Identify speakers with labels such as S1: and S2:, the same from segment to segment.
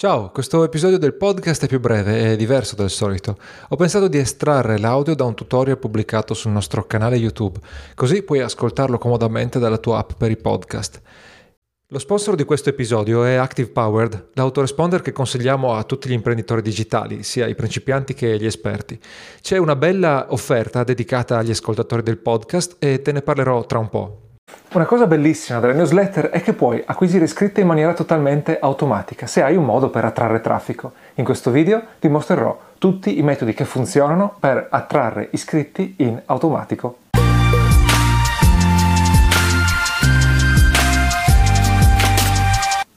S1: Ciao, questo episodio del podcast è più breve e diverso del solito. Ho pensato di estrarre l'audio da un tutorial pubblicato sul nostro canale YouTube, così puoi ascoltarlo comodamente dalla tua app per i podcast. Lo sponsor di questo episodio è Active Powered, l'autoresponder che consigliamo a tutti gli imprenditori digitali, sia i principianti che gli esperti. C'è una bella offerta dedicata agli ascoltatori del podcast e te ne parlerò tra un po'.
S2: Una cosa bellissima della newsletter è che puoi acquisire iscritti in maniera totalmente automatica se hai un modo per attrarre traffico. In questo video ti mostrerò tutti i metodi che funzionano per attrarre iscritti in automatico.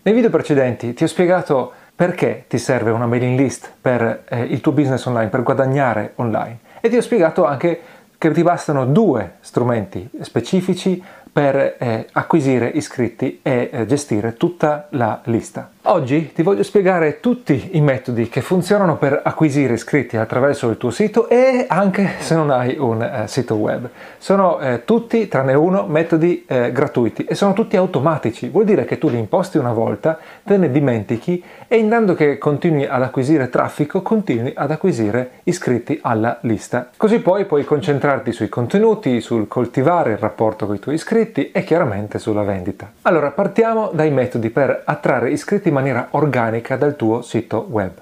S2: Nei video precedenti ti ho spiegato perché ti serve una mailing list per eh, il tuo business online, per guadagnare online e ti ho spiegato anche che ti bastano due strumenti specifici per eh, acquisire iscritti e eh, gestire tutta la lista. Oggi ti voglio spiegare tutti i metodi che funzionano per acquisire iscritti attraverso il tuo sito e anche se non hai un eh, sito web. Sono eh, tutti, tranne uno, metodi eh, gratuiti e sono tutti automatici. Vuol dire che tu li imposti una volta, te ne dimentichi e intanto che continui ad acquisire traffico, continui ad acquisire iscritti alla lista. Così poi puoi concentrarti sui contenuti, sul coltivare il rapporto con i tuoi iscritti e chiaramente sulla vendita. Allora partiamo dai metodi per attrarre iscritti in maniera organica dal tuo sito web.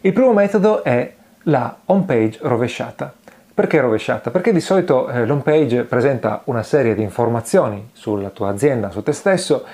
S2: Il primo metodo è la home page rovesciata. Perché rovesciata? Perché di solito eh, l'home page presenta una serie di informazioni sulla tua azienda, su te stesso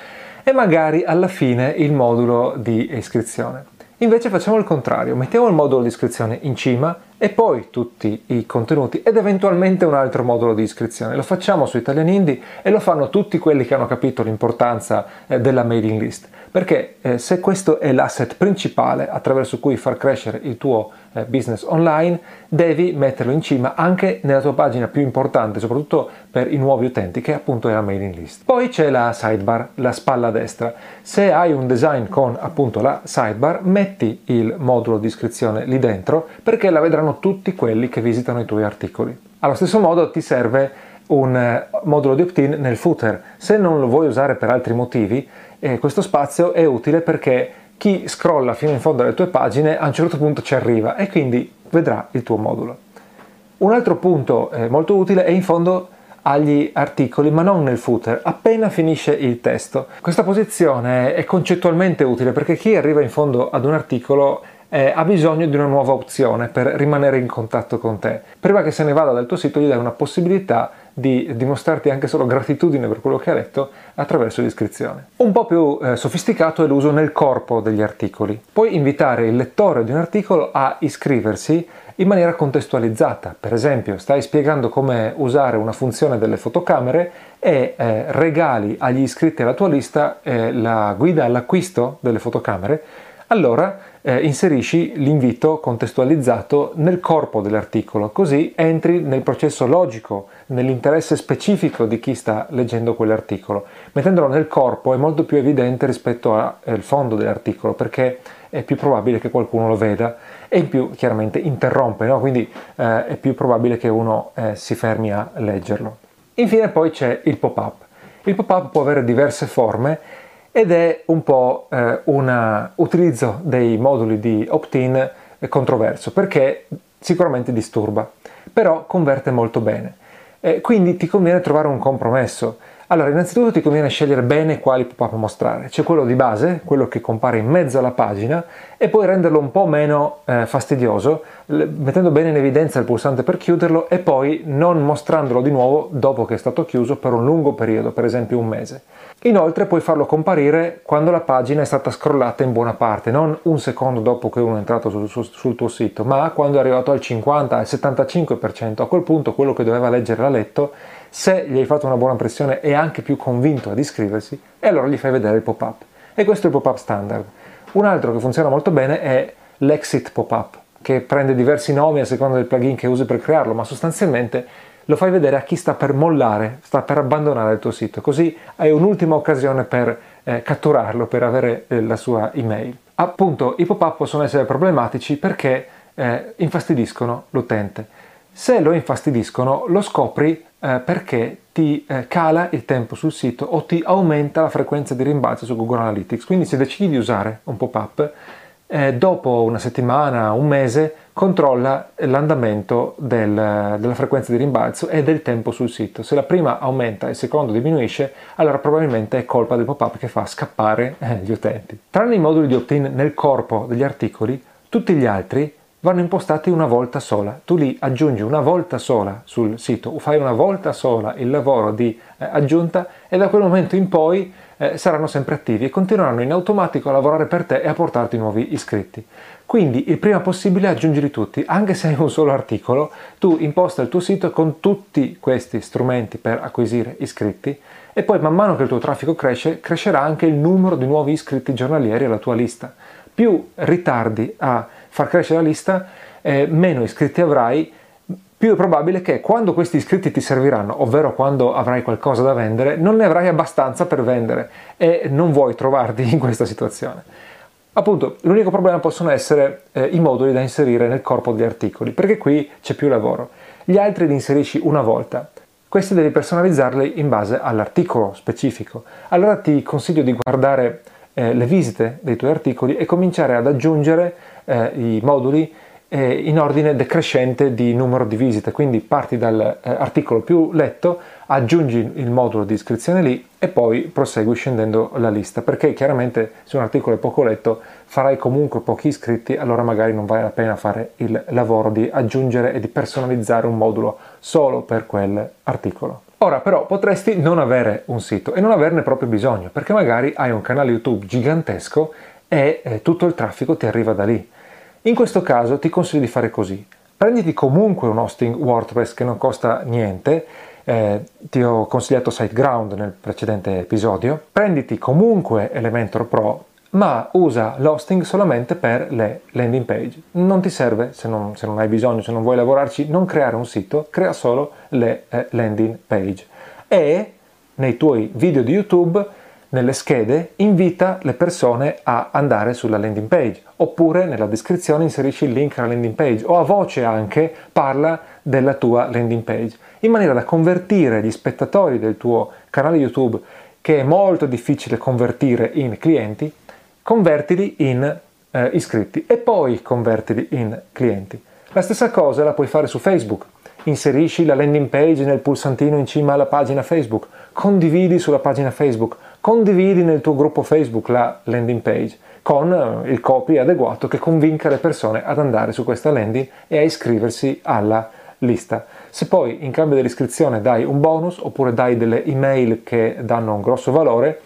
S2: e magari alla fine il modulo di iscrizione. Invece facciamo il contrario, mettiamo il modulo di iscrizione in cima e poi tutti i contenuti ed eventualmente un altro modulo di iscrizione. Lo facciamo su Italian Indie e lo fanno tutti quelli che hanno capito l'importanza eh, della mailing list perché eh, se questo è l'asset principale attraverso cui far crescere il tuo eh, business online, devi metterlo in cima anche nella tua pagina più importante, soprattutto per i nuovi utenti, che appunto è la mailing list. Poi c'è la sidebar, la spalla destra. Se hai un design con appunto la sidebar, metti il modulo di iscrizione lì dentro perché la vedranno tutti quelli che visitano i tuoi articoli. Allo stesso modo ti serve un eh, modulo di opt-in nel footer. Se non lo vuoi usare per altri motivi, eh, questo spazio è utile perché chi scrolla fino in fondo alle tue pagine a un certo punto ci arriva e quindi vedrà il tuo modulo. Un altro punto eh, molto utile è in fondo agli articoli, ma non nel footer, appena finisce il testo. Questa posizione è concettualmente utile perché chi arriva in fondo ad un articolo eh, ha bisogno di una nuova opzione per rimanere in contatto con te. Prima che se ne vada dal tuo sito gli dai una possibilità di dimostrarti anche solo gratitudine per quello che ha letto attraverso l'iscrizione. Un po' più eh, sofisticato è l'uso nel corpo degli articoli. Puoi invitare il lettore di un articolo a iscriversi in maniera contestualizzata. Per esempio, stai spiegando come usare una funzione delle fotocamere e eh, regali agli iscritti alla tua lista eh, la guida all'acquisto delle fotocamere allora eh, inserisci l'invito contestualizzato nel corpo dell'articolo, così entri nel processo logico, nell'interesse specifico di chi sta leggendo quell'articolo. Mettendolo nel corpo è molto più evidente rispetto al eh, fondo dell'articolo, perché è più probabile che qualcuno lo veda e in più chiaramente interrompe, no? quindi eh, è più probabile che uno eh, si fermi a leggerlo. Infine poi c'è il pop-up. Il pop-up può avere diverse forme ed è un po' eh, un utilizzo dei moduli di opt-in controverso perché sicuramente disturba, però converte molto bene. Eh, quindi ti conviene trovare un compromesso. Allora, innanzitutto ti conviene scegliere bene quali pop-up mostrare. C'è quello di base, quello che compare in mezzo alla pagina, e poi renderlo un po' meno eh, fastidioso, mettendo bene in evidenza il pulsante per chiuderlo e poi non mostrandolo di nuovo dopo che è stato chiuso per un lungo periodo, per esempio un mese. Inoltre puoi farlo comparire quando la pagina è stata scrollata in buona parte, non un secondo dopo che uno è entrato sul, sul, sul tuo sito, ma quando è arrivato al 50, al 75%. A quel punto quello che doveva leggere l'ha letto, se gli hai fatto una buona impressione è anche più convinto ad iscriversi e allora gli fai vedere il pop-up. E questo è il pop-up standard. Un altro che funziona molto bene è l'exit pop-up, che prende diversi nomi a seconda del plugin che usi per crearlo, ma sostanzialmente lo fai vedere a chi sta per mollare, sta per abbandonare il tuo sito, così hai un'ultima occasione per eh, catturarlo, per avere eh, la sua email. Appunto, i pop-up possono essere problematici perché eh, infastidiscono l'utente. Se lo infastidiscono, lo scopri eh, perché ti eh, cala il tempo sul sito o ti aumenta la frequenza di rimbalzo su Google Analytics. Quindi se decidi di usare un pop-up, eh, dopo una settimana, un mese, controlla l'andamento del, della frequenza di rimbalzo e del tempo sul sito. Se la prima aumenta e il secondo diminuisce, allora probabilmente è colpa del pop-up che fa scappare eh, gli utenti. Tranne i moduli di opt-in nel corpo degli articoli, tutti gli altri vanno impostati una volta sola. Tu li aggiungi una volta sola sul sito, fai una volta sola il lavoro di eh, aggiunta e da quel momento in poi eh, saranno sempre attivi e continueranno in automatico a lavorare per te e a portarti nuovi iscritti. Quindi il prima possibile aggiungili tutti, anche se hai un solo articolo, tu imposta il tuo sito con tutti questi strumenti per acquisire iscritti e poi man mano che il tuo traffico cresce, crescerà anche il numero di nuovi iscritti giornalieri alla tua lista. Più ritardi a far crescere la lista, eh, meno iscritti avrai, più è probabile che quando questi iscritti ti serviranno, ovvero quando avrai qualcosa da vendere, non ne avrai abbastanza per vendere e non vuoi trovarti in questa situazione. Appunto, l'unico problema possono essere eh, i moduli da inserire nel corpo degli articoli, perché qui c'è più lavoro. Gli altri li inserisci una volta. Questi devi personalizzarli in base all'articolo specifico. Allora ti consiglio di guardare eh, le visite dei tuoi articoli e cominciare ad aggiungere eh, i moduli eh, in ordine decrescente di numero di visite, quindi parti dall'articolo eh, più letto, aggiungi il modulo di iscrizione lì e poi prosegui scendendo la lista, perché chiaramente se un articolo è poco letto farai comunque pochi iscritti, allora magari non vale la pena fare il lavoro di aggiungere e di personalizzare un modulo solo per quell'articolo. Ora però potresti non avere un sito e non averne proprio bisogno, perché magari hai un canale YouTube gigantesco e eh, tutto il traffico ti arriva da lì. In questo caso ti consiglio di fare così. Prenditi comunque un hosting WordPress che non costa niente, eh, ti ho consigliato SiteGround nel precedente episodio. Prenditi comunque Elementor Pro, ma usa l'hosting solamente per le landing page. Non ti serve, se non, se non, hai bisogno, se non vuoi lavorarci, non creare un sito, crea solo le eh, landing page. E nei tuoi video di YouTube nelle schede invita le persone a andare sulla landing page. Oppure nella descrizione inserisci il link alla landing page. O a voce anche parla della tua landing page. In maniera da convertire gli spettatori del tuo canale YouTube che è molto difficile convertire in clienti, convertili in eh, iscritti. E poi convertili in clienti. La stessa cosa la puoi fare su Facebook. Inserisci la landing page nel pulsantino in cima alla pagina Facebook, condividi sulla pagina Facebook, condividi nel tuo gruppo Facebook la landing page con eh, il copy adeguato che convinca le persone ad andare su questa landing e a iscriversi alla lista. Se poi in cambio dell'iscrizione dai un bonus oppure dai delle email che danno un grosso valore,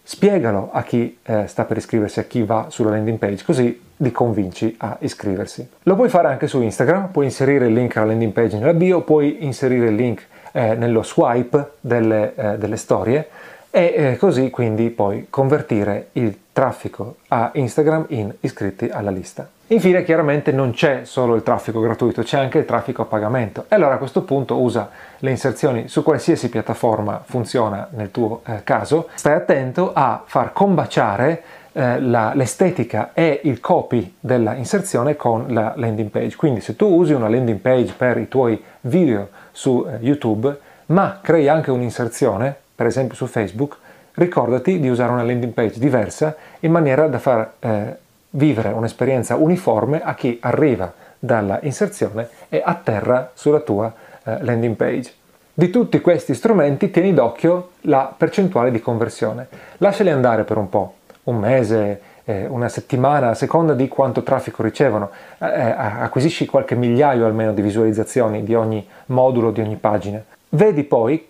S2: spiegalo a chi eh, sta per iscriversi, a chi va sulla landing page, così li convinci a iscriversi. Lo puoi fare anche su Instagram, puoi inserire il link alla landing page nella bio, puoi inserire il link eh, nello swipe delle, eh, delle storie e eh, così quindi poi convertire il traffico a Instagram in iscritti alla lista. Infine chiaramente non c'è solo il traffico gratuito, c'è anche il traffico a pagamento e allora a questo punto usa le inserzioni su qualsiasi piattaforma funziona nel tuo eh, caso, stai attento a far combaciare eh, la, l'estetica e il copy della inserzione con la landing page. Quindi se tu usi una landing page per i tuoi video su eh, YouTube, ma crei anche un'inserzione, per esempio su Facebook, ricordati di usare una landing page diversa in maniera da far eh, vivere un'esperienza uniforme a chi arriva dalla inserzione e atterra sulla tua eh, landing page. Di tutti questi strumenti tieni d'occhio la percentuale di conversione. Lasciali andare per un po', un mese, eh, una settimana, a seconda di quanto traffico ricevono. Eh, eh acquisisci qualche migliaio almeno di visualizzazioni di ogni modulo, di ogni pagina. Vedi poi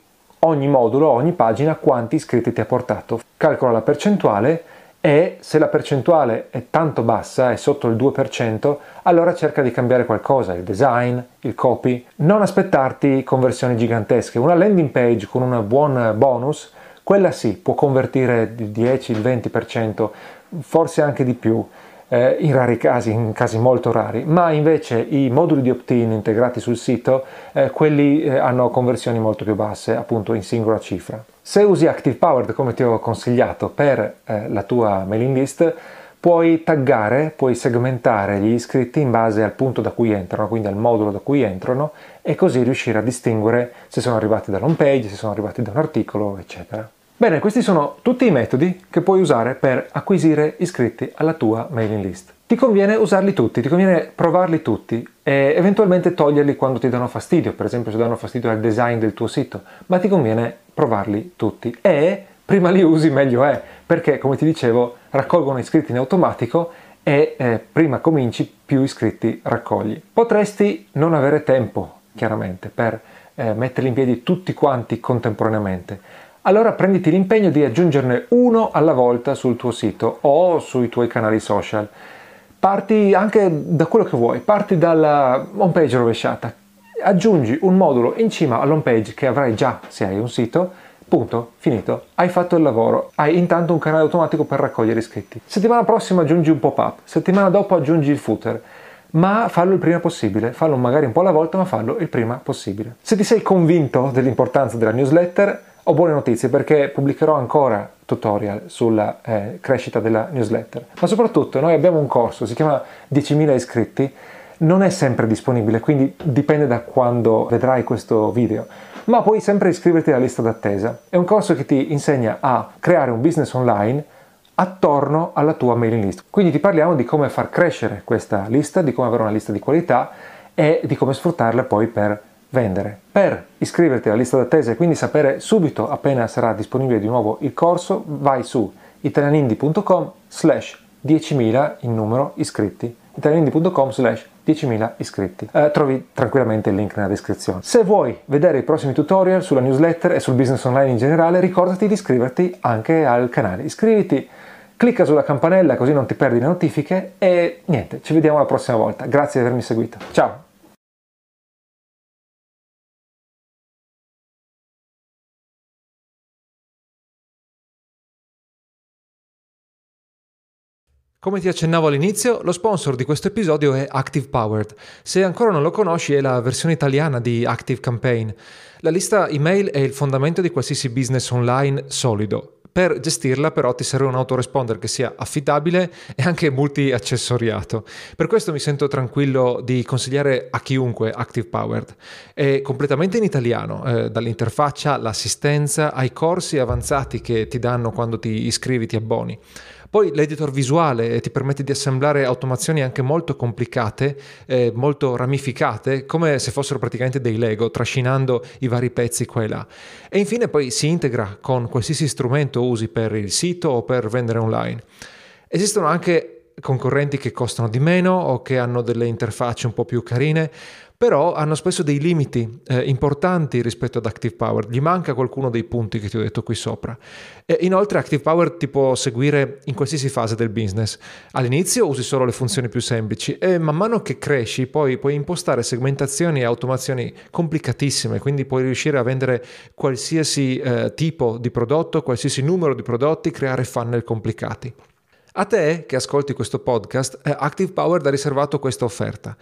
S2: ogni modulo, ogni pagina, quanti iscritti ti ha portato. Calcola la percentuale e se la percentuale è tanto bassa, è sotto il 2%, allora cerca di cambiare qualcosa, il design, il copy. Non aspettarti conversioni gigantesche. Una landing page con un buon bonus, quella sì, può convertire il 10, il 20%, forse anche di più eh, in rari casi, in casi molto rari, ma invece i moduli di opt-in integrati sul sito, eh, quelli eh, hanno conversioni molto più basse, appunto in singola cifra. Se usi Active Powered come ti ho consigliato per eh, la tua mailing list, puoi taggare, puoi segmentare gli iscritti in base al punto da cui entrano, quindi al modulo da cui entrano, e così riuscire a distinguere se sono arrivati dall'home page, se sono arrivati da un articolo, eccetera. Bene, questi sono tutti i metodi che puoi usare per acquisire iscritti alla tua mailing list. Ti conviene usarli tutti, ti conviene provarli tutti e eventualmente toglierli quando ti danno fastidio, per esempio se danno fastidio al design del tuo sito, ma ti conviene provarli tutti e prima li usi meglio è, perché come ti dicevo raccolgono iscritti in automatico e eh, prima cominci più iscritti raccogli. Potresti non avere tempo, chiaramente, per eh, metterli in piedi tutti quanti contemporaneamente. Allora prenditi l'impegno di aggiungerne uno alla volta sul tuo sito o sui tuoi canali social Parti anche da quello che vuoi, parti dalla home page rovesciata, aggiungi un modulo in cima all'home page che avrai già se hai un sito, punto, finito, hai fatto il lavoro, hai intanto un canale automatico per raccogliere iscritti. Settimana prossima aggiungi un pop-up, settimana dopo aggiungi il footer, ma fallo il prima possibile, fallo magari un po' alla volta, ma fallo il prima possibile. Se ti sei convinto dell'importanza della newsletter, ho buone notizie perché pubblicherò ancora tutorial sulla eh, crescita della newsletter. Ma soprattutto noi abbiamo un corso, si chiama 10.000 iscritti, non è sempre disponibile, quindi dipende da quando vedrai questo video, ma puoi sempre iscriverti alla lista d'attesa. È un corso che ti insegna a creare un business online attorno alla tua mailing list. Quindi ti parliamo di come far crescere questa lista, di come avere una lista di qualità e di come sfruttarla poi per vendere. Per iscriverti alla lista d'attesa e quindi sapere subito appena sarà disponibile di nuovo il corso, vai su italianindi.com slash 10.000 in numero iscritti italianindi.com slash 10.000 iscritti. Eh, trovi tranquillamente il link nella descrizione. Se vuoi vedere i prossimi tutorial sulla newsletter e sul business online in generale, ricordati di iscriverti anche al canale. Iscriviti, clicca sulla campanella così non ti perdi le notifiche e niente, ci vediamo la prossima volta. Grazie di avermi seguito. Ciao!
S1: Come ti accennavo all'inizio, lo sponsor di questo episodio è Active Powered. Se ancora non lo conosci, è la versione italiana di Active Campaign. La lista email è il fondamento di qualsiasi business online solido. Per gestirla però ti serve un autoresponder che sia affidabile e anche multi-accessoriato. Per questo mi sento tranquillo di consigliare a chiunque Active Powered. È completamente in italiano, eh, dall'interfaccia, l'assistenza, ai corsi avanzati che ti danno quando ti iscrivi, ti abboni. Poi l'editor visuale ti permette di assemblare automazioni anche molto complicate, eh, molto ramificate, come se fossero praticamente dei Lego, trascinando i vari pezzi qua e là. E infine poi si integra con qualsiasi strumento usi per il sito o per vendere online. Esistono anche concorrenti che costano di meno o che hanno delle interfacce un po' più carine, però hanno spesso dei limiti eh, importanti rispetto ad Active Power, gli manca qualcuno dei punti che ti ho detto qui sopra. E inoltre Active Power ti può seguire in qualsiasi fase del business. All'inizio usi solo le funzioni più semplici e man mano che cresci poi puoi impostare segmentazioni e automazioni complicatissime, quindi puoi riuscire a vendere qualsiasi eh, tipo di prodotto, qualsiasi numero di prodotti, creare funnel complicati. A te che ascolti questo podcast, Active Power ha riservato questa offerta.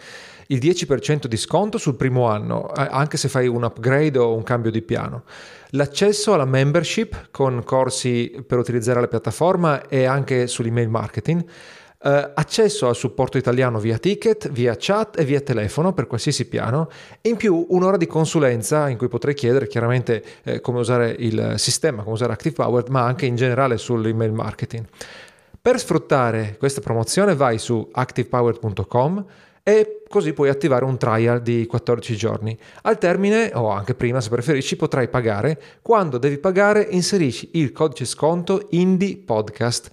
S1: Il 10% di sconto sul primo anno, eh, anche se fai un upgrade o un cambio di piano. L'accesso alla membership con corsi per utilizzare la piattaforma e anche sull'email marketing. Uh, accesso al supporto italiano via ticket, via chat e via telefono per qualsiasi piano in più un'ora di consulenza in cui potrai chiedere chiaramente eh, come usare il sistema, come usare Active Power, ma anche in generale sull'email marketing. Per sfruttare questa promozione vai su activepower.com e così puoi attivare un trial di 14 giorni. Al termine, o anche prima se preferisci, potrai pagare. Quando devi pagare inserisci il codice sconto Indie Podcast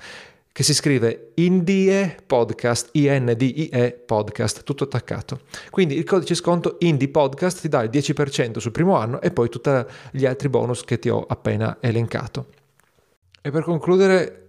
S1: che si scrive Indie Podcast, I-N-D-I-E Podcast, tutto attaccato. Quindi il codice sconto Indie Podcast ti dà il 10% sul primo anno e poi tutti gli altri bonus che ti ho appena elencato. E per concludere